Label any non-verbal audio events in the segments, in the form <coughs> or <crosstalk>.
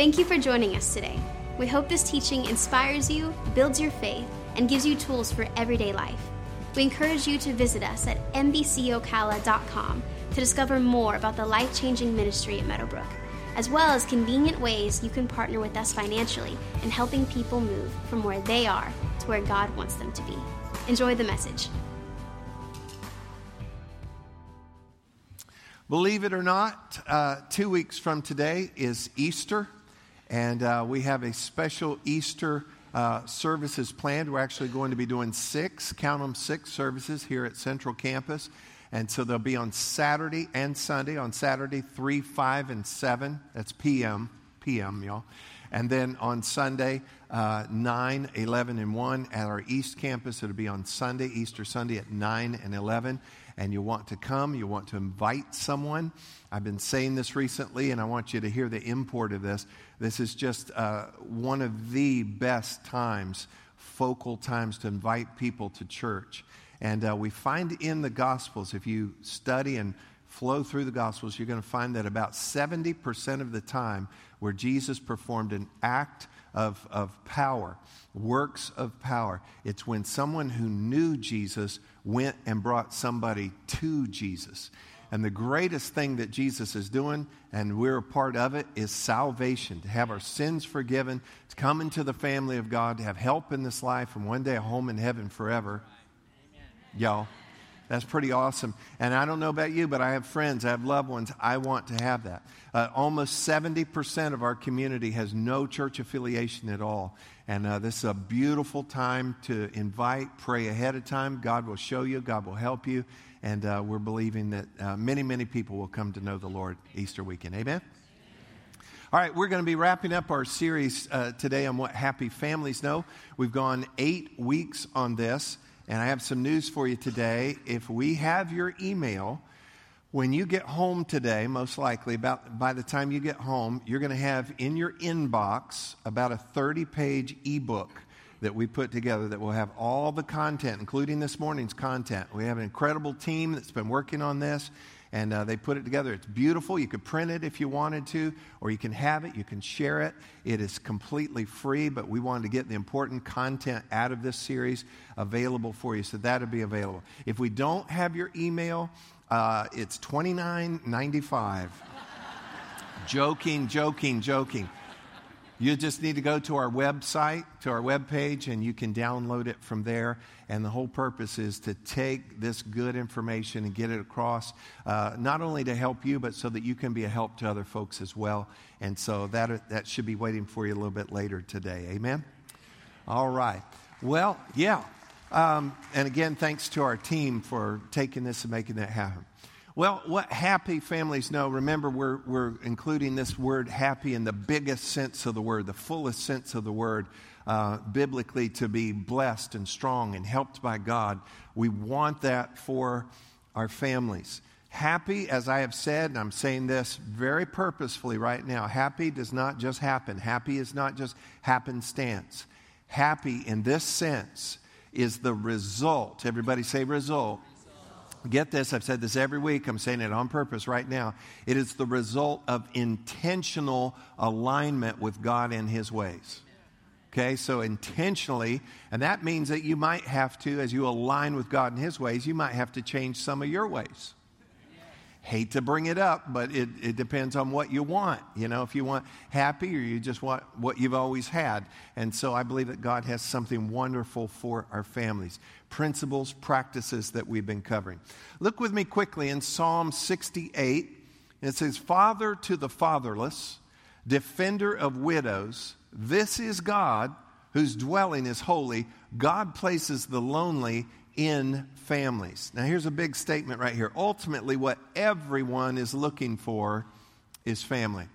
Thank you for joining us today. We hope this teaching inspires you, builds your faith, and gives you tools for everyday life. We encourage you to visit us at mbcocala.com to discover more about the life changing ministry at Meadowbrook, as well as convenient ways you can partner with us financially in helping people move from where they are to where God wants them to be. Enjoy the message. Believe it or not, uh, two weeks from today is Easter, and uh, we have a special Easter uh, services planned. We're actually going to be doing six, count them six services here at Central Campus. And so they'll be on Saturday and Sunday. On Saturday, 3, 5, and 7. That's PM, PM, y'all. And then on Sunday, uh, 9, 11, and 1 at our East Campus. It'll be on Sunday, Easter Sunday at 9 and 11 and you want to come, you want to invite someone. I've been saying this recently, and I want you to hear the import of this. This is just uh, one of the best times, focal times to invite people to church. And uh, we find in the Gospels, if you study and flow through the Gospels, you're going to find that about 70% of the time where Jesus performed an act of, of power, works of power, it's when someone who knew Jesus went and brought somebody to Jesus. And the greatest thing that Jesus is doing, and we're a part of it, is salvation, to have our sins forgiven, to come into the family of God, to have help in this life, and one day a home in heaven forever. Y'all, that's pretty awesome. And I don't know about you, but I have friends, I have loved ones. I want to have that. Uh, almost 70% of our community has no church affiliation at all. And uh, this is a beautiful time to invite, pray ahead of time. God will show you, God will help you. And uh, we're believing that uh, many, many people will come to know the Lord Easter weekend. Amen? All right, we're going to be wrapping up our series uh, today on what happy families know. We've gone eight weeks on this, and I have some news for you today. If we have your email, when you get home today, most likely, about by the time you get home, you're going to have in your inbox about a 30 page ebook that we put together that will have all the content, including this morning's content. We have an incredible team that's been working on this, and uh, they put it together. It's beautiful. You could print it if you wanted to, or you can have it, you can share it. It is completely free, but we wanted to get the important content out of this series available for you, so that'll be available. If we don't have your email, uh, it's twenty nine ninety five. joking, joking, joking. You just need to go to our website, to our webpage, and you can download it from there. And the whole purpose is to take this good information and get it across, uh, not only to help you, but so that you can be a help to other folks as well. And so that, that should be waiting for you a little bit later today. Amen? All right. Well, yeah. Um, and again, thanks to our team for taking this and making that happen. Well, what happy families know, remember, we're, we're including this word happy in the biggest sense of the word, the fullest sense of the word, uh, biblically, to be blessed and strong and helped by God. We want that for our families. Happy, as I have said, and I'm saying this very purposefully right now, happy does not just happen. Happy is not just happenstance. Happy in this sense is the result. Everybody say result. Get this, I've said this every week, I'm saying it on purpose right now. It is the result of intentional alignment with God and His ways. Okay, so intentionally, and that means that you might have to, as you align with God and His ways, you might have to change some of your ways. Hate to bring it up, but it, it depends on what you want. You know, if you want happy or you just want what you've always had. And so I believe that God has something wonderful for our families. Principles, practices that we've been covering. Look with me quickly in Psalm 68. It says, Father to the fatherless, defender of widows, this is God whose dwelling is holy. God places the lonely in families. Now, here's a big statement right here. Ultimately, what everyone is looking for is family.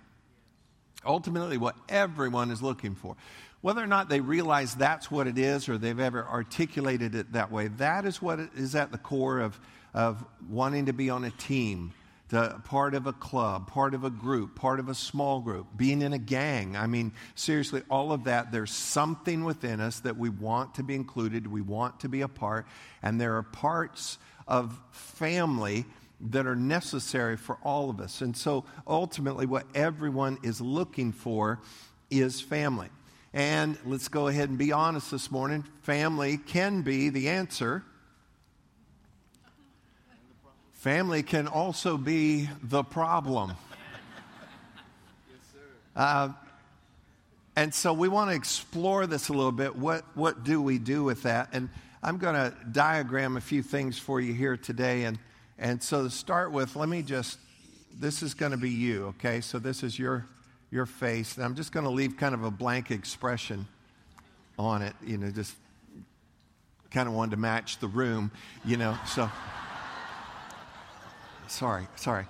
Ultimately, what everyone is looking for. Whether or not they realize that's what it is or they've ever articulated it that way, that is what is at the core of, of wanting to be on a team the part of a club, part of a group, part of a small group, being in a gang. I mean, seriously, all of that, there's something within us that we want to be included, we want to be a part, and there are parts of family that are necessary for all of us. And so ultimately, what everyone is looking for is family. And let's go ahead and be honest this morning family can be the answer. Family can also be the problem. Uh, and so we want to explore this a little bit. What, what do we do with that? And I'm going to diagram a few things for you here today. And, and so to start with, let me just, this is going to be you, okay? So this is your, your face. And I'm just going to leave kind of a blank expression on it, you know, just kind of wanted to match the room, you know, so. Sorry, sorry.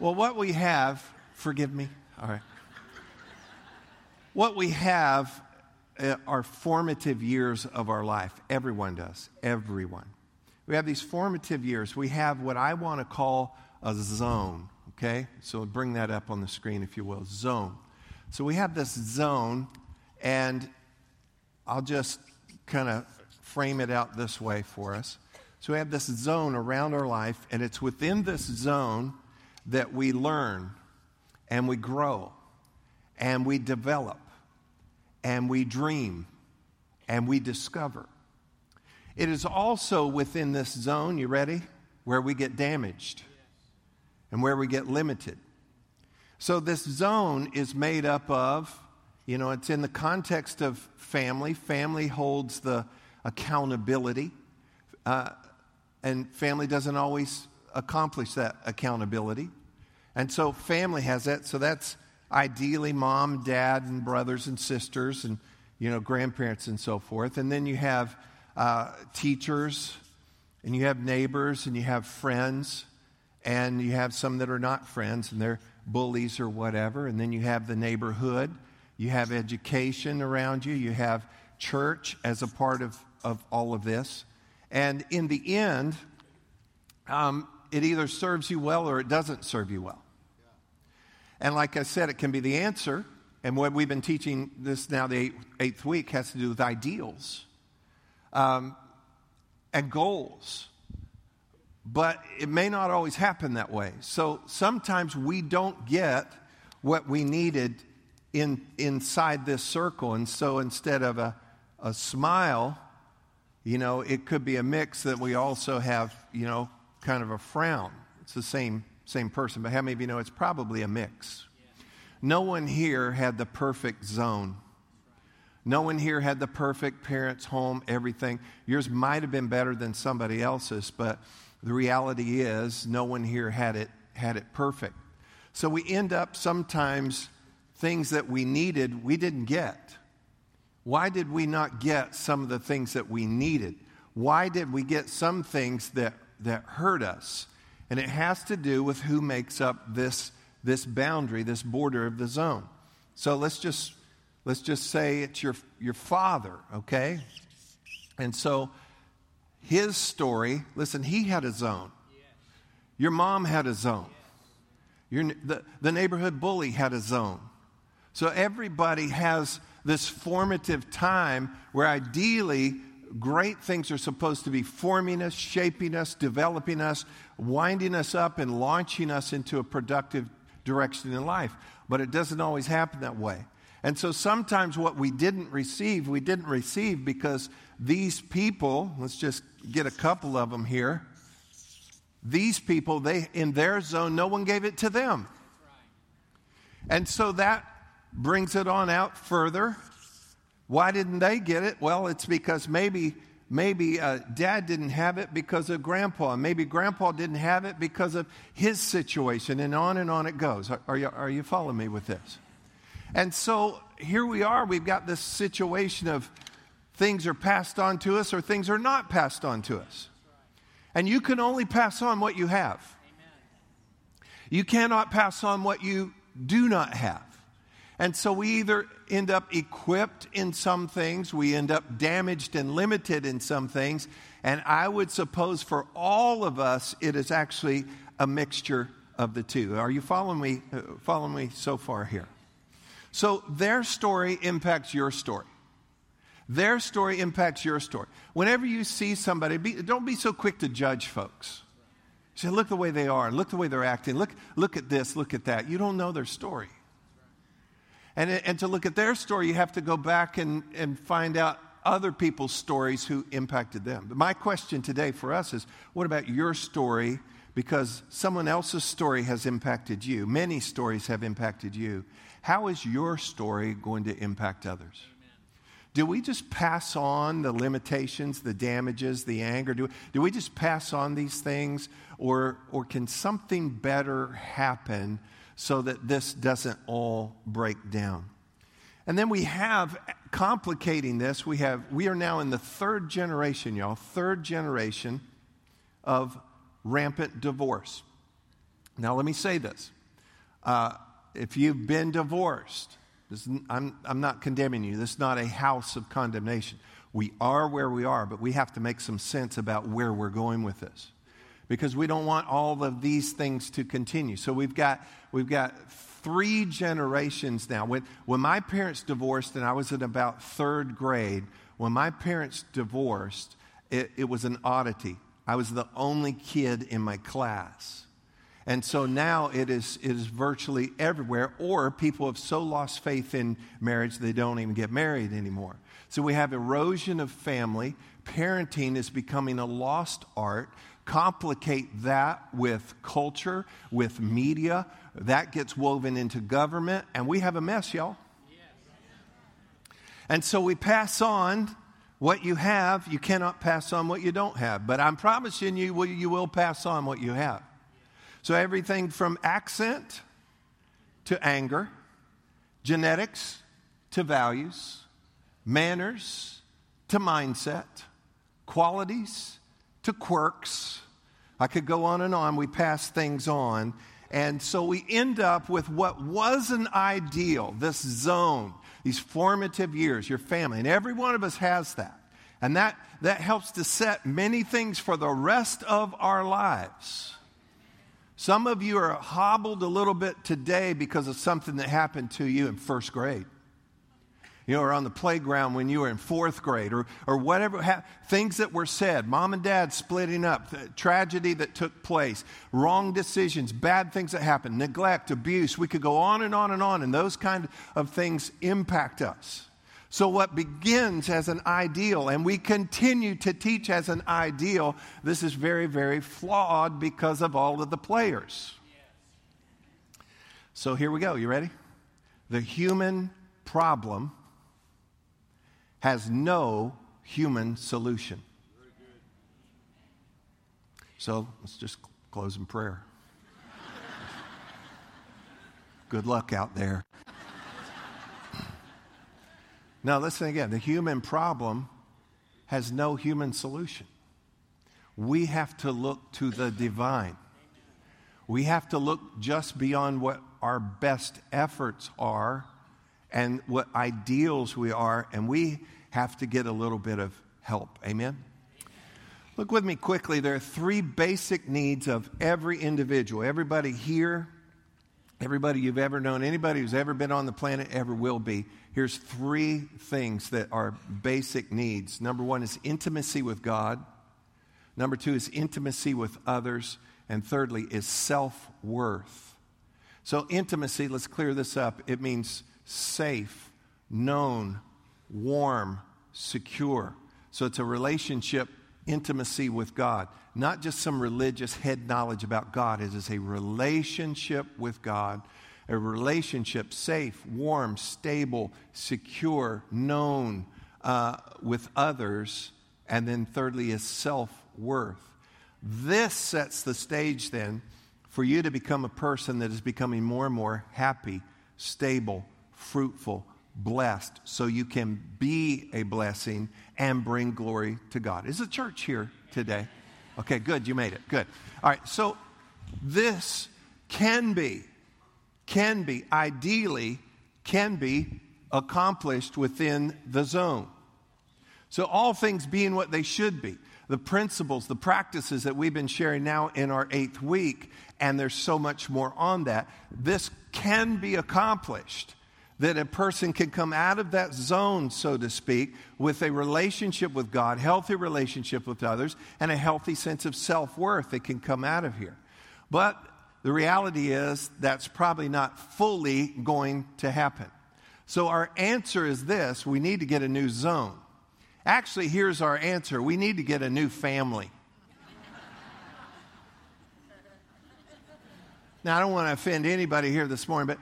Well, what we have, forgive me, all right. What we have uh, are formative years of our life. Everyone does. Everyone. We have these formative years. We have what I want to call a zone, okay? So bring that up on the screen, if you will. Zone. So we have this zone, and I'll just kind of frame it out this way for us. So we have this zone around our life, and it's within this zone that we learn and we grow and we develop and we dream and we discover. It is also within this zone, you ready? Where we get damaged and where we get limited. So, this zone is made up of, you know, it's in the context of family. Family holds the accountability, uh, and family doesn't always accomplish that accountability. And so, family has that. So, that's ideally mom, dad, and brothers and sisters, and you know grandparents and so forth. And then you have uh, teachers, and you have neighbors, and you have friends, and you have some that are not friends, and they're bullies or whatever. And then you have the neighborhood. You have education around you. You have church as a part of, of all of this. And in the end, um, it either serves you well or it doesn't serve you well. And like I said, it can be the answer. And what we've been teaching this now, the eighth, week, has to do with ideals um, and goals. But it may not always happen that way. So sometimes we don't get what we needed in, inside this circle. And so instead of a, a smile, you know, it could be a mix that we also have, you know, kind of a frown. It's the same same person, but how many of you know it's probably a mix? No one here had the perfect zone. No one here had the perfect parents' home, everything. Yours might have been better than somebody else's, but the reality is no one here had it had it perfect. So we end up sometimes things that we needed we didn't get. Why did we not get some of the things that we needed? Why did we get some things that, that hurt us? And it has to do with who makes up this, this boundary, this border of the zone. So let's just, let's just say it's your, your father, okay? And so his story, listen, he had a zone. Your mom had a zone. Your, the, the neighborhood bully had a zone. So everybody has this formative time where ideally great things are supposed to be forming us, shaping us, developing us, winding us up, and launching us into a productive direction in life. But it doesn't always happen that way. And so sometimes what we didn't receive, we didn't receive because these people, let's just get a couple of them here. These people, they in their zone, no one gave it to them. And so that brings it on out further why didn't they get it? Well, it's because maybe maybe uh, dad didn't have it because of grandpa. Maybe grandpa didn't have it because of his situation, and on and on it goes. Are, are, you, are you following me with this? And so here we are. We've got this situation of things are passed on to us or things are not passed on to us. And you can only pass on what you have. You cannot pass on what you do not have. And so we either end up equipped in some things, we end up damaged and limited in some things. And I would suppose for all of us, it is actually a mixture of the two. Are you following me, uh, following me so far here? So their story impacts your story. Their story impacts your story. Whenever you see somebody, be, don't be so quick to judge folks. say, look the way they are, look the way they're acting, look, look at this, look at that. You don't know their story. And, and to look at their story, you have to go back and, and find out other people's stories who impacted them. But my question today for us is what about your story? Because someone else's story has impacted you. Many stories have impacted you. How is your story going to impact others? Do we just pass on the limitations, the damages, the anger? Do, do we just pass on these things? Or, or can something better happen so that this doesn't all break down? And then we have, complicating this, we have, we are now in the third generation, y'all, third generation of rampant divorce. Now, let me say this. Uh, if you've been divorced, I'm, I'm not condemning you. This is not a house of condemnation. We are where we are, but we have to make some sense about where we're going with this because we don't want all of these things to continue. So we've got, we've got three generations now. When, when my parents divorced, and I was in about third grade, when my parents divorced, it, it was an oddity. I was the only kid in my class. And so now it is, it is virtually everywhere, or people have so lost faith in marriage they don't even get married anymore. So we have erosion of family. Parenting is becoming a lost art. Complicate that with culture, with media. That gets woven into government, and we have a mess, y'all. And so we pass on what you have. You cannot pass on what you don't have. But I'm promising you, you will pass on what you have. So everything from accent to anger, genetics to values, manners to mindset, qualities to quirks. I could go on and on. We pass things on. And so we end up with what was an ideal, this zone, these formative years, your family. And every one of us has that. And that, that helps to set many things for the rest of our lives. Some of you are hobbled a little bit today because of something that happened to you in first grade. You know, or on the playground when you were in fourth grade, or, or whatever, ha- things that were said, mom and dad splitting up, tragedy that took place, wrong decisions, bad things that happened, neglect, abuse. We could go on and on and on, and those kind of things impact us. So, what begins as an ideal, and we continue to teach as an ideal, this is very, very flawed because of all of the players. So, here we go. You ready? The human problem has no human solution. So, let's just close in prayer. Good luck out there. Now, listen again the human problem has no human solution. We have to look to the divine. We have to look just beyond what our best efforts are and what ideals we are, and we have to get a little bit of help. Amen? Look with me quickly. There are three basic needs of every individual. Everybody here, everybody you've ever known, anybody who's ever been on the planet, ever will be here's three things that are basic needs. Number one is intimacy with God, number two is intimacy with others, and thirdly is self worth. So, intimacy, let's clear this up. It means safe, known, warm, secure. So, it's a relationship, intimacy with God. Not just some religious head knowledge about God, it is a relationship with God a relationship safe, warm, stable, secure, known uh, with others. And then, thirdly, is self worth. This sets the stage then for you to become a person that is becoming more and more happy, stable, fruitful, blessed, so you can be a blessing and bring glory to God. Is the church here today? Okay, good. You made it. Good. All right, so this can be can be, ideally, can be accomplished within the zone. So, all things being what they should be, the principles, the practices that we've been sharing now in our eighth week, and there's so much more on that, this can be accomplished. That a person can come out of that zone, so to speak, with a relationship with God, healthy relationship with others, and a healthy sense of self worth that can come out of here. But the reality is that's probably not fully going to happen. So our answer is this we need to get a new zone. Actually, here's our answer we need to get a new family. now, I don't want to offend anybody here this morning, but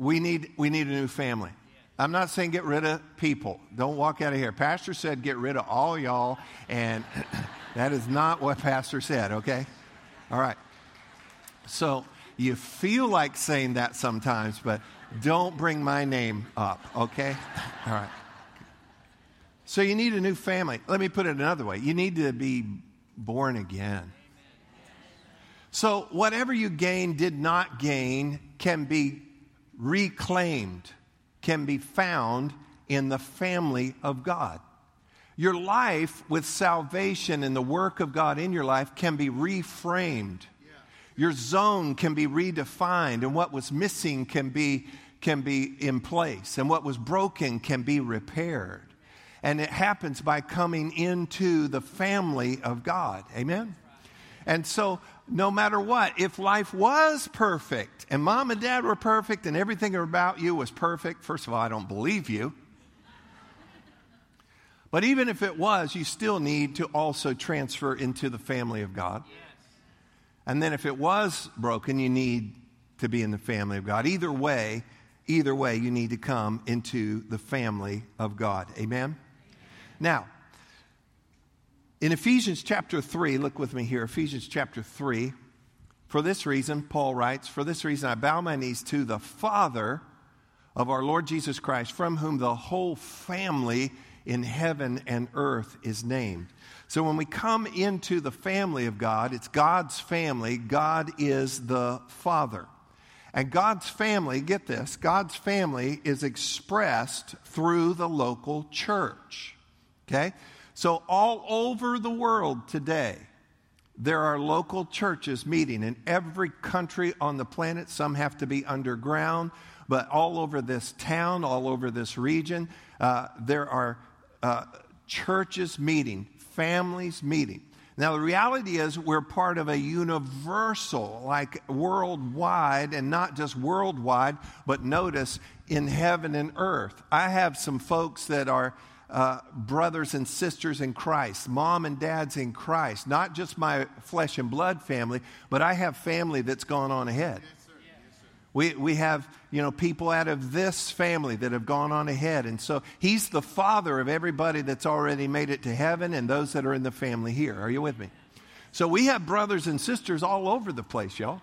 we need, we need a new family. I'm not saying get rid of people. Don't walk out of here. Pastor said get rid of all y'all, and <coughs> that is not what Pastor said, okay? All right. So you feel like saying that sometimes, but don't bring my name up, okay? <laughs> All right. So you need a new family. Let me put it another way you need to be born again. So, whatever you gain, did not gain, can be reclaimed, can be found in the family of God. Your life with salvation and the work of God in your life can be reframed. Your zone can be redefined, and what was missing can be, can be in place, and what was broken can be repaired. And it happens by coming into the family of God. Amen? And so no matter what, if life was perfect and mom and dad were perfect and everything about you was perfect, first of all, I don't believe you. But even if it was, you still need to also transfer into the family of God. And then if it was broken, you need to be in the family of God. Either way, either way, you need to come into the family of God. Amen? Now, in Ephesians chapter 3, look with me here, Ephesians chapter 3. For this reason, Paul writes, For this reason I bow my knees to the Father of our Lord Jesus Christ, from whom the whole family in heaven and earth is named. So when we come into the family of God, it's God's family. God is the Father. And God's family, get this, God's family is expressed through the local church. Okay? So, all over the world today, there are local churches meeting in every country on the planet. Some have to be underground, but all over this town, all over this region, uh, there are uh, churches meeting, families meeting. Now, the reality is, we're part of a universal, like worldwide, and not just worldwide, but notice in heaven and earth. I have some folks that are uh, brothers and sisters in Christ, mom and dads in Christ, not just my flesh and blood family, but I have family that's gone on ahead. We, we have, you know, people out of this family that have gone on ahead. And so he's the father of everybody that's already made it to heaven and those that are in the family here. Are you with me? So we have brothers and sisters all over the place, y'all.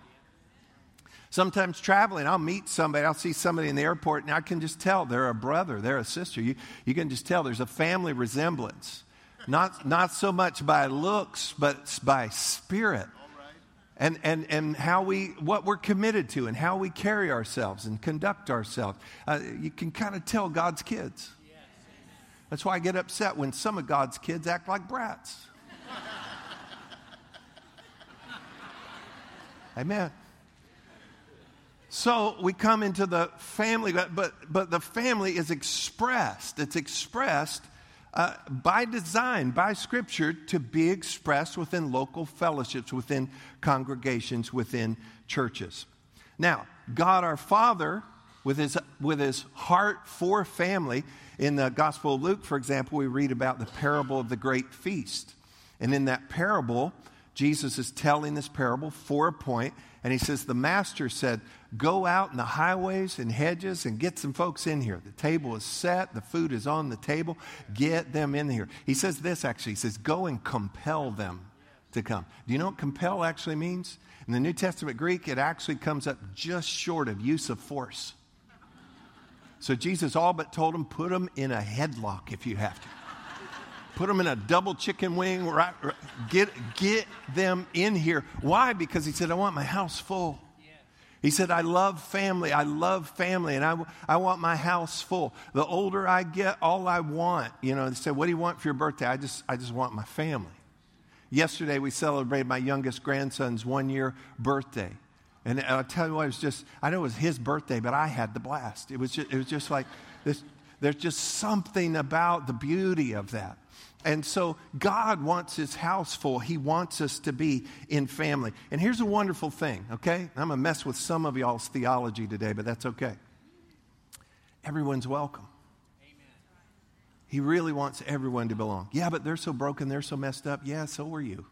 Sometimes traveling, I'll meet somebody, I'll see somebody in the airport, and I can just tell they're a brother, they're a sister. You, you can just tell there's a family resemblance. Not, not so much by looks, but by spirit. And, and, and how we, what we're committed to and how we carry ourselves and conduct ourselves. Uh, you can kind of tell God's kids. That's why I get upset when some of God's kids act like brats. <laughs> Amen. So we come into the family, but, but, the family is expressed. It's expressed uh, by design, by Scripture, to be expressed within local fellowships, within congregations, within churches. Now, God our Father, with his, with his heart for family, in the Gospel of Luke, for example, we read about the parable of the great feast. And in that parable, Jesus is telling this parable for a point, and he says, The master said, Go out in the highways and hedges and get some folks in here. The table is set, the food is on the table. Get them in here. He says this actually. He says, Go and compel them to come. Do you know what compel actually means? In the New Testament Greek, it actually comes up just short of use of force. So Jesus all but told them, Put them in a headlock if you have to put them in a double chicken wing, right, right, get, get them in here. Why? Because he said, I want my house full. He said, I love family. I love family, and I, I want my house full. The older I get, all I want, you know, they said, What do you want for your birthday? I just, I just want my family. Yesterday, we celebrated my youngest grandson's one year birthday. And I'll tell you what, it was just, I know it was his birthday, but I had the blast. It was just, it was just like this, there's just something about the beauty of that. And so God wants his house full. He wants us to be in family. And here's a wonderful thing, okay? I'm going to mess with some of y'all's theology today, but that's okay. Everyone's welcome. Amen. He really wants everyone to belong. Yeah, but they're so broken, they're so messed up. Yeah, so are you.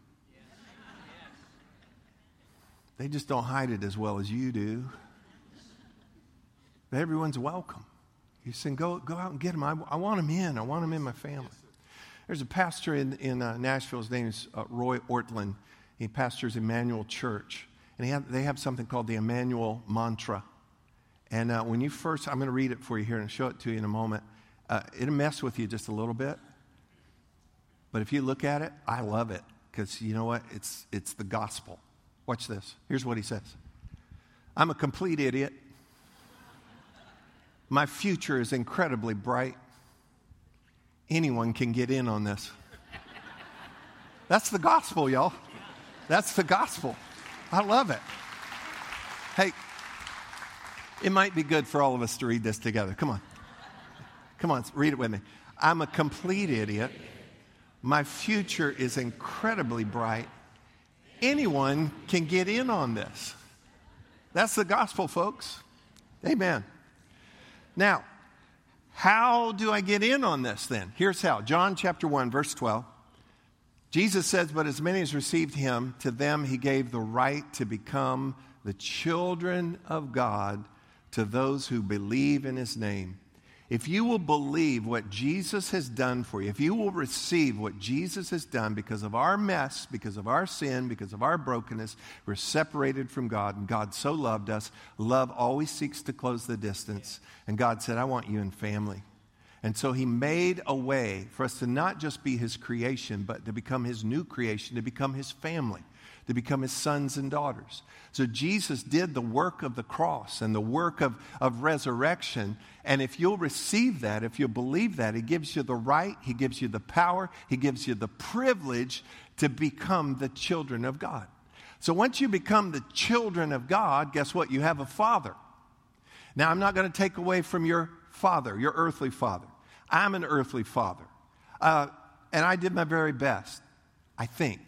They just don't hide it as well as you do. But everyone's welcome. You say, go, go out and get them. I, I want them in. I want them in my family. There's a pastor in, in uh, Nashville. His name is uh, Ray Ortlund. He pastors Immanuel Church. And they have something called the Immanuel Mantra. And uh, when you first, I'm going to read it for you here and show it to you in a moment. Uh, it'll mess with you just a little bit. But if you look at it, I love it because you know what? It's, it's the gospel. Watch this. Here's what he says I'm a complete idiot. My future is incredibly bright anyone can get in on this. That's the gospel, y'all. That's the gospel. I love it. Hey, it might be good for all of us to read this together. Come on. Come on, read it with me. I'm a complete idiot. My future is incredibly bright. Anyone can get in on this. That's the gospel, folks. Amen. Now, how do I get in on this then? Here's how John chapter 1, verse 12. Jesus says, But as many as received him, to them he gave the right to become the children of God to those who believe in his name if you will believe what Jesus has done for you, if you will receive what Jesus has done because of our mess, because of our sin, because of our brokenness, we're separated from God, and God so loved us. Love always seeks to close the distance. And God said, I want you in family. And so he made a way for us to not just be his creation, but to become his new creation, to become his family to become his sons and daughters. So Jesus did the work of the cross and the work of, of resurrection. And if you'll receive that, if you'll believe that, he gives you the right, he gives you the power, he gives you the privilege to become the children of God. So once you become the children of God, guess what? You have a father. Now, I'm not going to take away from your father, your earthly father. I'm an earthly father. Uh, and I did my very best, I think.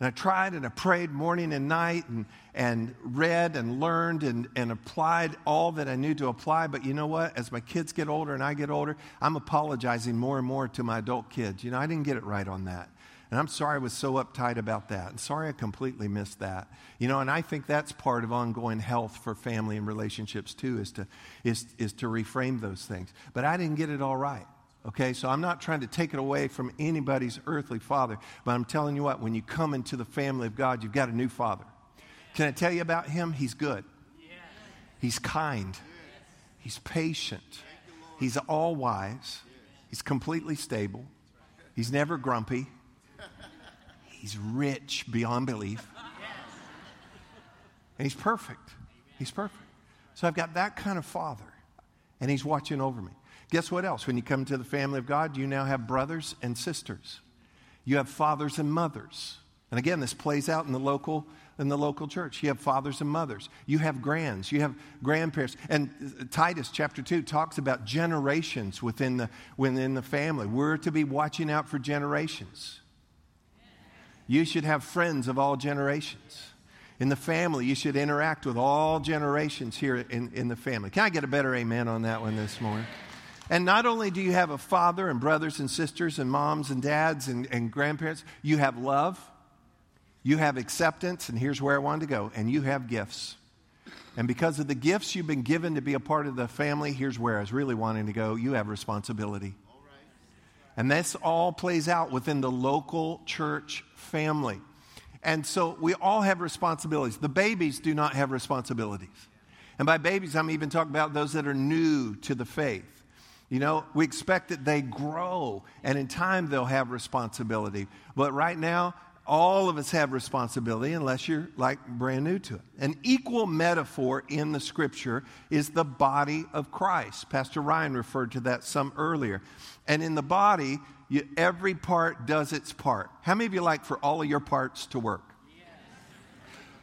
And I tried and I prayed morning and night and, and read and learned and, and applied all that I knew to apply. But you know what? As my kids get older and I get older, I'm apologizing more and more to my adult kids. You know, I didn't get it right on that. And I'm sorry I was so uptight about that. And sorry I completely missed that. You know, and I think that's part of ongoing health for family and relationships too, is to, is, is to reframe those things. But I didn't get it all right. Okay, so I'm not trying to take it away from anybody's earthly father, but I'm telling you what, when you come into the family of God, you've got a new father. Can I tell you about him? He's good, he's kind, he's patient, he's all wise, he's completely stable, he's never grumpy, he's rich beyond belief, and he's perfect. He's perfect. So I've got that kind of father, and he's watching over me. Guess what else? When you come to the family of God, you now have brothers and sisters. You have fathers and mothers. And again, this plays out in the local in the local church. You have fathers and mothers. You have grands. You have grandparents. And Titus chapter 2 talks about generations within the, within the family. We're to be watching out for generations. You should have friends of all generations. In the family, you should interact with all generations here in, in the family. Can I get a better amen on that one this morning? And not only do you have a father and brothers and sisters and moms and dads and, and grandparents, you have love, you have acceptance, and here's where I wanted to go, and you have gifts. And because of the gifts you've been given to be a part of the family, here's where I was really wanting to go you have responsibility. And this all plays out within the local church family. And so we all have responsibilities. The babies do not have responsibilities. And by babies, I'm even talking about those that are new to the faith. You know, we expect that they grow and in time they'll have responsibility. But right now, all of us have responsibility unless you're like brand new to it. An equal metaphor in the scripture is the body of Christ. Pastor Ryan referred to that some earlier. And in the body, you, every part does its part. How many of you like for all of your parts to work? Yes.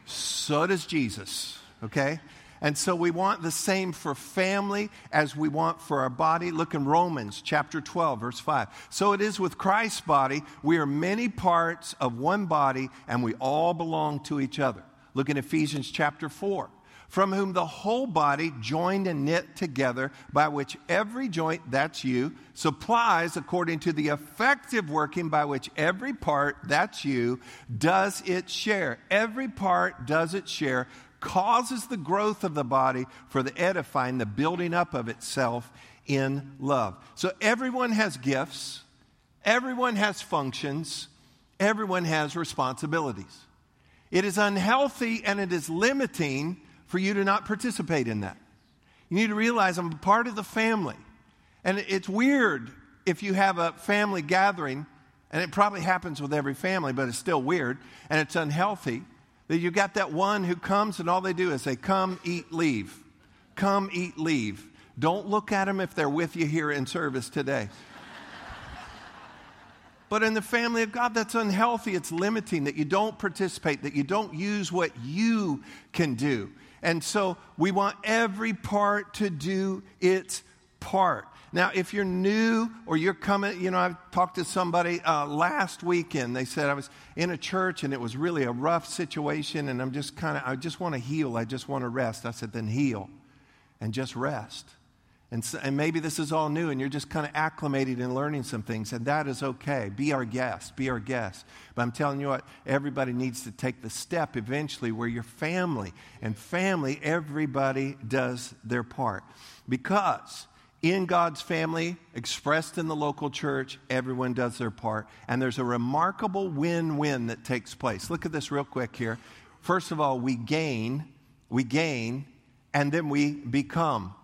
So does Jesus, okay? And so we want the same for family as we want for our body. Look in Romans chapter 12, verse 5. So it is with Christ's body. We are many parts of one body, and we all belong to each other. Look in Ephesians chapter 4 from whom the whole body, joined and knit together, by which every joint, that's you, supplies according to the effective working by which every part, that's you, does its share. Every part does its share, causes the growth of the body for the edifying, the building up of itself in love. So everyone has gifts, everyone has functions, everyone has responsibilities. It is unhealthy and it is limiting for you to not participate in that. You need to realize I'm part of the family. And it's weird if you have a family gathering, and it probably happens with every family, but it's still weird, and it's unhealthy, that you got that one who comes and all they do is say, Come, eat, leave. Come, eat, leave. Don't look at them if they're with you here in service today. <laughs> But in the family of God, that's unhealthy. It's limiting that you don't participate, that you don't use what you can do. And so we want every part to do its part. Now, if you're new or you're coming, you know, I talked to somebody uh, last weekend. They said I was in a church and it was really a rough situation, and I'm just kind of, I just want to heal. I just want to rest. I said, then heal and just rest. And, so, and maybe this is all new and you're just kind of acclimated and learning some things, and that is okay. Be our guest, be our guest. But I'm telling you what, everybody needs to take the step eventually where you're family. And family, everybody does their part. Because in God's family, expressed in the local church, everyone does their part. And there's a remarkable win win that takes place. Look at this real quick here. First of all, we gain, we gain, and then we become.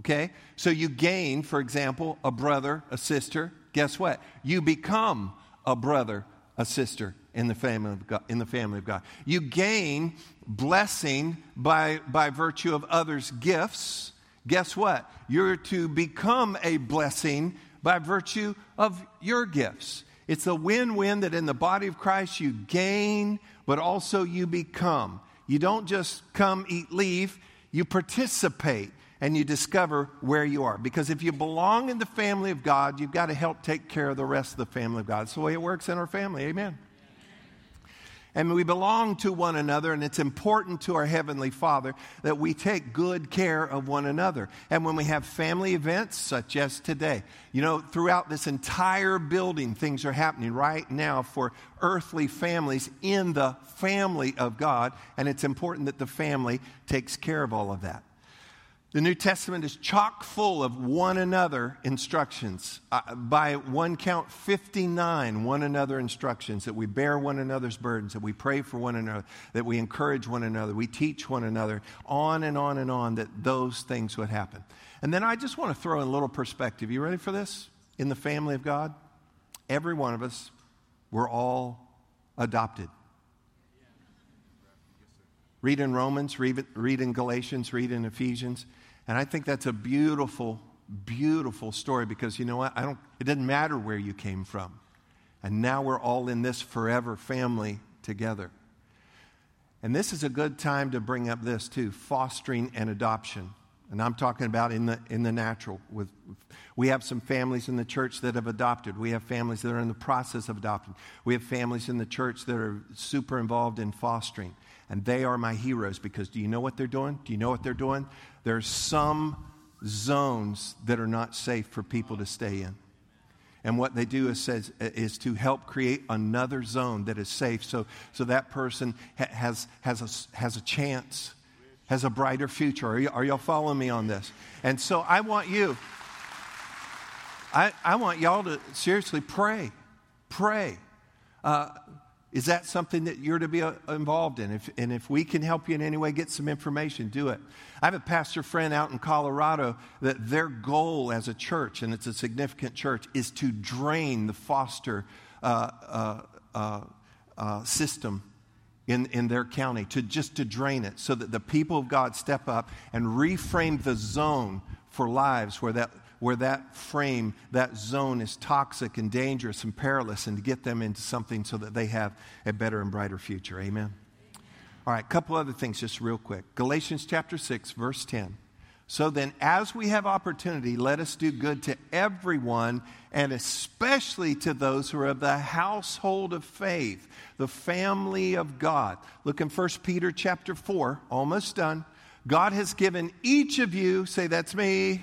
Okay? So you gain, for example, a brother, a sister. Guess what? You become a brother, a sister in the family of God. In the family of God. You gain blessing by, by virtue of others' gifts. Guess what? You're to become a blessing by virtue of your gifts. It's a win win that in the body of Christ you gain, but also you become. You don't just come, eat, leave, you participate and you discover where you are. Because if you belong in the family of God, you've got to help take care of the rest of the family of God. It's the way it works in our family. Amen. And we belong to one another, and it's important to our Heavenly Father that we take good care of one another. And when we have family events, such as today, you know, throughout this entire building, things are happening right now for earthly families in the family of God, and it's important that the family takes care of all of that. The New Testament is chock full of one another instructions. Uh, by one count, 59 one another instructions that we bear one another's burdens, that we pray for one another, that we encourage one another, we teach one another, on and on and on, that those things would happen. And then I just want to throw in a little perspective. You ready for this? In the family of God, every one of us, we're all adopted. Read in Romans, read, read in Galatians, read in Ephesians. And I think that's a beautiful, beautiful story because you know what? I don't, it doesn't matter where you came from. And now we're all in this forever family together. And this is a good time to bring up this too fostering and adoption. And I'm talking about in the, in the natural. With, we have some families in the church that have adopted. We have families that are in the process of adopting. We have families in the church that are super involved in fostering. And they are my heroes because do you know what they're doing? Do you know what they're doing? There's some zones that are not safe for people to stay in. And what they do is, says, is to help create another zone that is safe so, so that person ha- has, has, a, has a chance, has a brighter future. Are, you, are y'all following me on this? And so I want you, I, I want y'all to seriously pray. Pray. Uh, is that something that you're to be uh, involved in? If, and if we can help you in any way, get some information, do it. I have a pastor friend out in Colorado that their goal as a church, and it's a significant church, is to drain the foster uh, uh, uh, uh system in, in their county, to just to drain it so that the people of God step up and reframe the zone for lives where that where that frame, that zone is toxic and dangerous and perilous, and to get them into something so that they have a better and brighter future. Amen. All right, a couple other things just real quick. Galatians chapter 6, verse 10. So then, as we have opportunity, let us do good to everyone, and especially to those who are of the household of faith, the family of God. Look in 1 Peter chapter 4, almost done. God has given each of you, say that's me,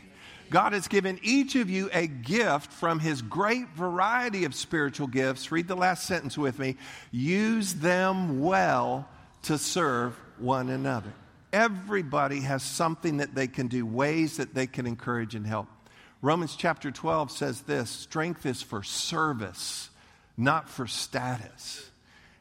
God has given each of you a gift from his great variety of spiritual gifts. Read the last sentence with me. Use them well to serve one another. Everybody has something that they can do, ways that they can encourage and help. Romans chapter 12 says this strength is for service, not for status.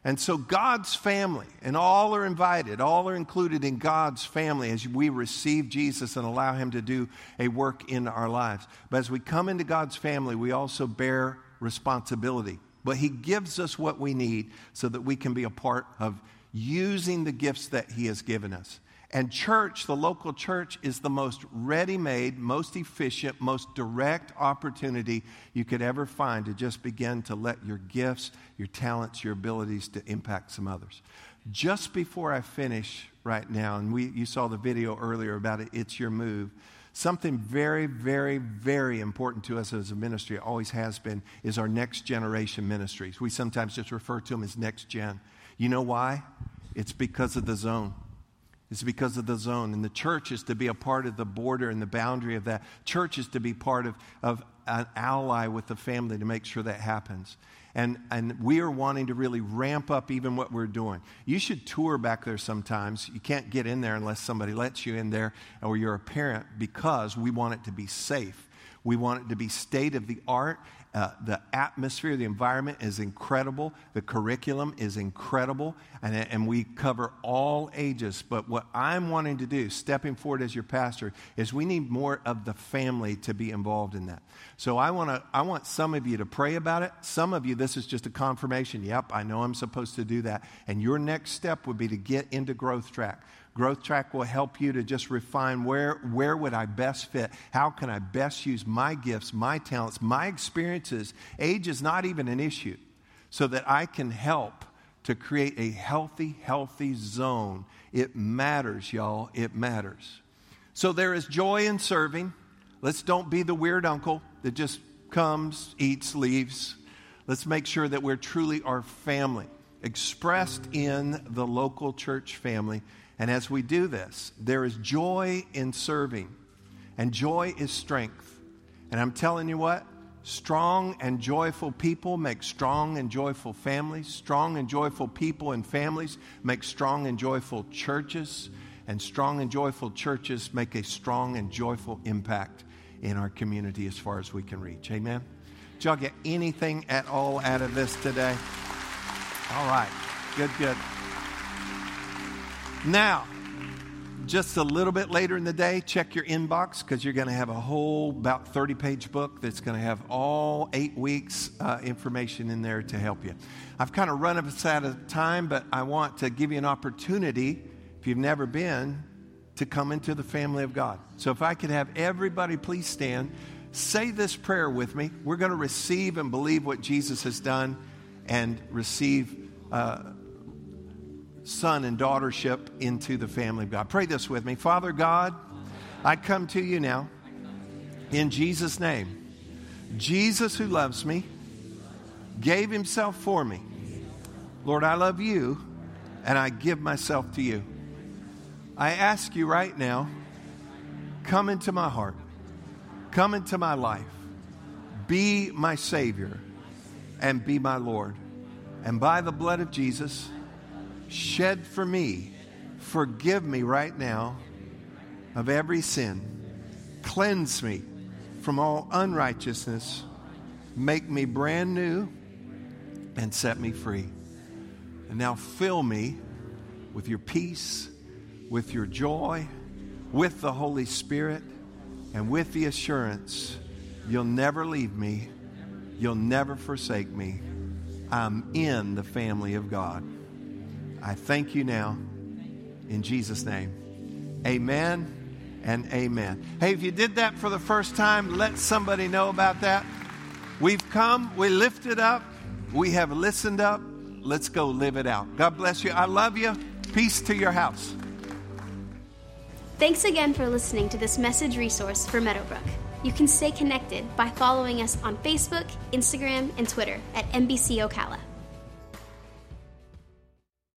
And so, God's family, and all are invited, all are included in God's family as we receive Jesus and allow Him to do a work in our lives. But as we come into God's family, we also bear responsibility. But He gives us what we need so that we can be a part of using the gifts that He has given us. And church, the local church, is the most ready made, most efficient, most direct opportunity you could ever find to just begin to let your gifts, your talents, your abilities to impact some others. Just before I finish right now, and we, you saw the video earlier about it, It's Your Move. Something very, very, very important to us as a ministry, always has been, is our next generation ministries. We sometimes just refer to them as next gen. You know why? It's because of the zone. It's because of the zone. And the church is to be a part of the border and the boundary of that. Church is to be part of, of an ally with the family to make sure that happens. And, and we are wanting to really ramp up even what we're doing. You should tour back there sometimes. You can't get in there unless somebody lets you in there or you're a parent because we want it to be safe. We want it to be state of the art uh, the atmosphere, the environment is incredible. The curriculum is incredible. And, and we cover all ages. But what I'm wanting to do, stepping forward as your pastor, is we need more of the family to be involved in that. So I, wanna, I want some of you to pray about it. Some of you, this is just a confirmation. Yep, I know I'm supposed to do that. And your next step would be to get into growth track. Growth Track will help you to just refine where, where would I best fit? How can I best use my gifts, my talents, my experiences? Age is not even an issue, so that I can help to create a healthy, healthy zone. It matters, y'all. It matters. So there is joy in serving. Let's don't be the weird uncle that just comes, eats, leaves. Let's make sure that we're truly our family, expressed in the local church family and as we do this, there is joy in serving, and joy is strength. And I'm telling you what, strong and joyful people make strong and joyful families. Strong and joyful people and families make strong and joyful churches. And strong and joyful churches make a strong and joyful impact in our community as far as we can reach. Amen. Did y'all get anything at all out of this today? All right. Good, good. Now, just a little bit later in the day, check your inbox because you're going to have a whole about 30 page book that's going to have all eight weeks uh, information in there to help you. I've kind of run us out of time, but I want to give you an opportunity, if you've never been, to come into the family of God. So if I could have everybody please stand, say this prayer with me. We're going to receive and believe what Jesus has done and receive. Uh, son and daughtership into the family of God. Pray this with me. Father God, I come to you now in Jesus' name. Jesus, who loves me, gave himself for me. Lord, I love you and I give myself to you. I ask you right now, come into my heart, come into my life, be my Savior, and be my Lord. And by the blood of Jesus, shed for me, forgive me right now of every sin. Cleanse me from all unrighteousness. Make me brand new and set me free. And now fill me with your peace, with your joy, with the Holy Spirit, and with the assurance you'll never leave me, you'll never forsake me. I'm in the family of God. I thank you now in Jesus' name. Amen and amen. Hey, if you did that for the first time, let somebody know about that. We've come, we lifted up, we have listened up. Let's go live it out. God bless you. I love you. Peace to your house. Thanks again for listening to this message resource for Meadowbrook. You can stay connected by following us on Facebook, Instagram, and Twitter at MBC Ocala.